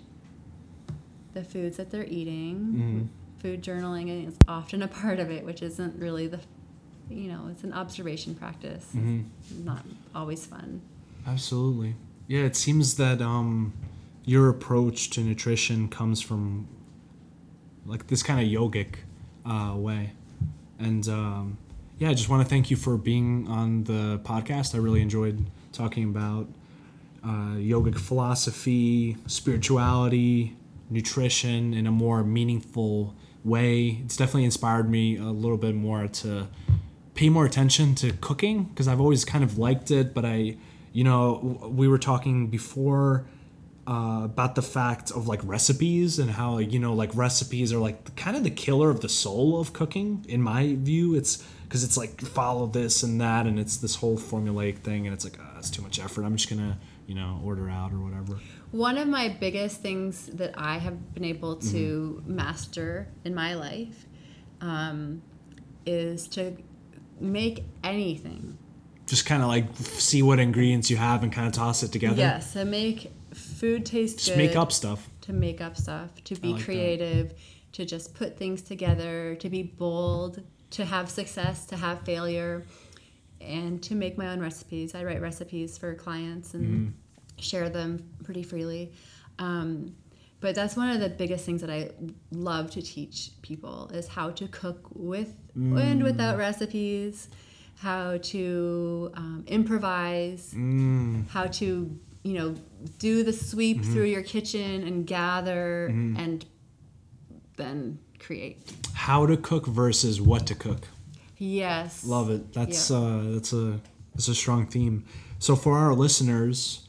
B: the foods that they're eating. Mm-hmm. Food journaling is often a part of it, which isn't really the, you know, it's an observation practice. Not always fun.
A: Absolutely. Yeah, it seems that um, your approach to nutrition comes from like this kind of yogic uh, way. And um, yeah, I just want to thank you for being on the podcast. I really enjoyed talking about uh, yogic philosophy, spirituality, nutrition in a more meaningful way. It's definitely inspired me a little bit more to pay more attention to cooking because I've always kind of liked it, but I, you know, we were talking before uh, about the fact of like recipes and how you know like recipes are like kind of the killer of the soul of cooking in my view. It's because it's like follow this and that, and it's this whole formulaic thing, and it's like uh, it's too much effort. I'm just gonna you know order out or whatever.
B: One of my biggest things that I have been able to master in my life um, is to make anything.
A: Just kind of like see what ingredients you have and kind of toss it together.
B: Yes, to make food taste
A: Just
B: good.
A: make up stuff.
B: To make up stuff, to be
A: like that.
B: creative, to just put things together, to be bold, to have success, to have failure, and to make my own recipes. I write recipes for clients and
A: Mm-hmm.
B: share them pretty freely. Um, but that's one of the biggest things that I love to teach people is how to cook with and
A: Mm.
B: without recipes, how to um, improvise,
A: Mm.
B: how to you know do the sweep
A: Mm-hmm.
B: through your kitchen and gather and then create.
A: How to cook versus what to cook.
B: Yes.
A: Love it. That's
B: Yep.
A: uh, that's a that's a strong theme. So for our listeners,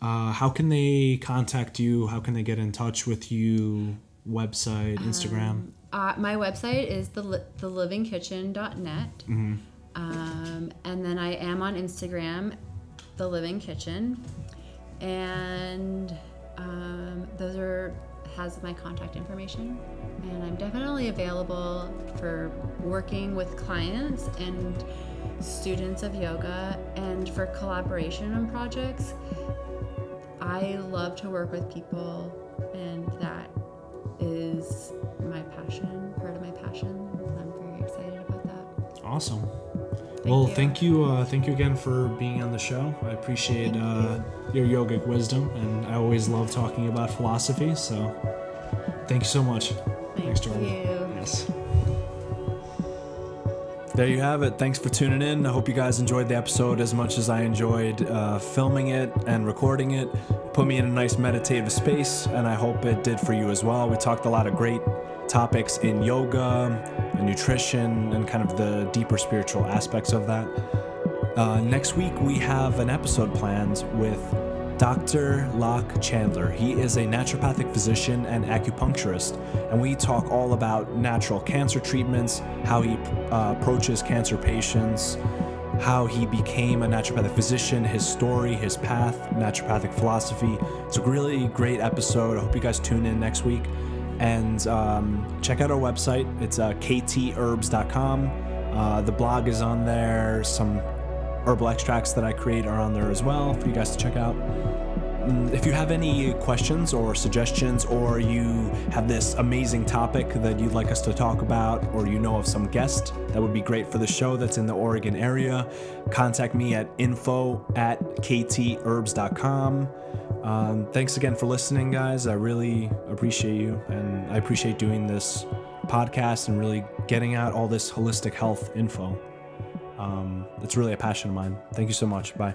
A: uh, how can they contact you? How can they get in touch with you? Website, Instagram.
B: Uh, my website is the li- thelivingkitchen.net. Um, and then I am on Instagram, The Living Kitchen. And um, those are has my contact information. And I'm definitely available for working with clients and students of yoga and for collaboration on projects. I love to work with people, and that is my passion, part of my passion. I'm very excited about that.
A: Awesome. well,
B: you.
A: thank you, uh, thank you again for being on the show. I appreciate uh, your yogic wisdom, and I always love talking about philosophy. So, thank you so much. Thanks, Jordan.
B: you.
A: Yes. There you have it. Thanks for tuning in. I hope you guys enjoyed the episode as much as I enjoyed uh, filming it and recording it. Put me in a nice meditative space, and I hope it did for you as well. We talked a lot of great topics in yoga and nutrition and kind of the deeper spiritual aspects of that. Uh, next week, we have an episode planned with Dr. Locke Chandler. He is a naturopathic physician and acupuncturist, and we talk all about natural cancer treatments, how he uh, approaches cancer patients, how he became a naturopathic physician, his story, his path, naturopathic philosophy. It's a really great episode. I hope you guys tune in next week. And um, check out our website. It's uh, ktherbs.com. Uh, the blog is on there. Some herbal extracts that I create are on there as well for you guys to check out. Mm, If you have any questions or suggestions, or you have this amazing topic that you'd like us to talk about, or you know of some guest that would be great for the show that's in the Oregon area, contact me at info at ktherbs.com. Um, thanks again for listening, guys. I really appreciate you, and I appreciate doing this podcast and really getting out all this holistic health info. Um, it's really a passion of mine. Thank you so much. Bye.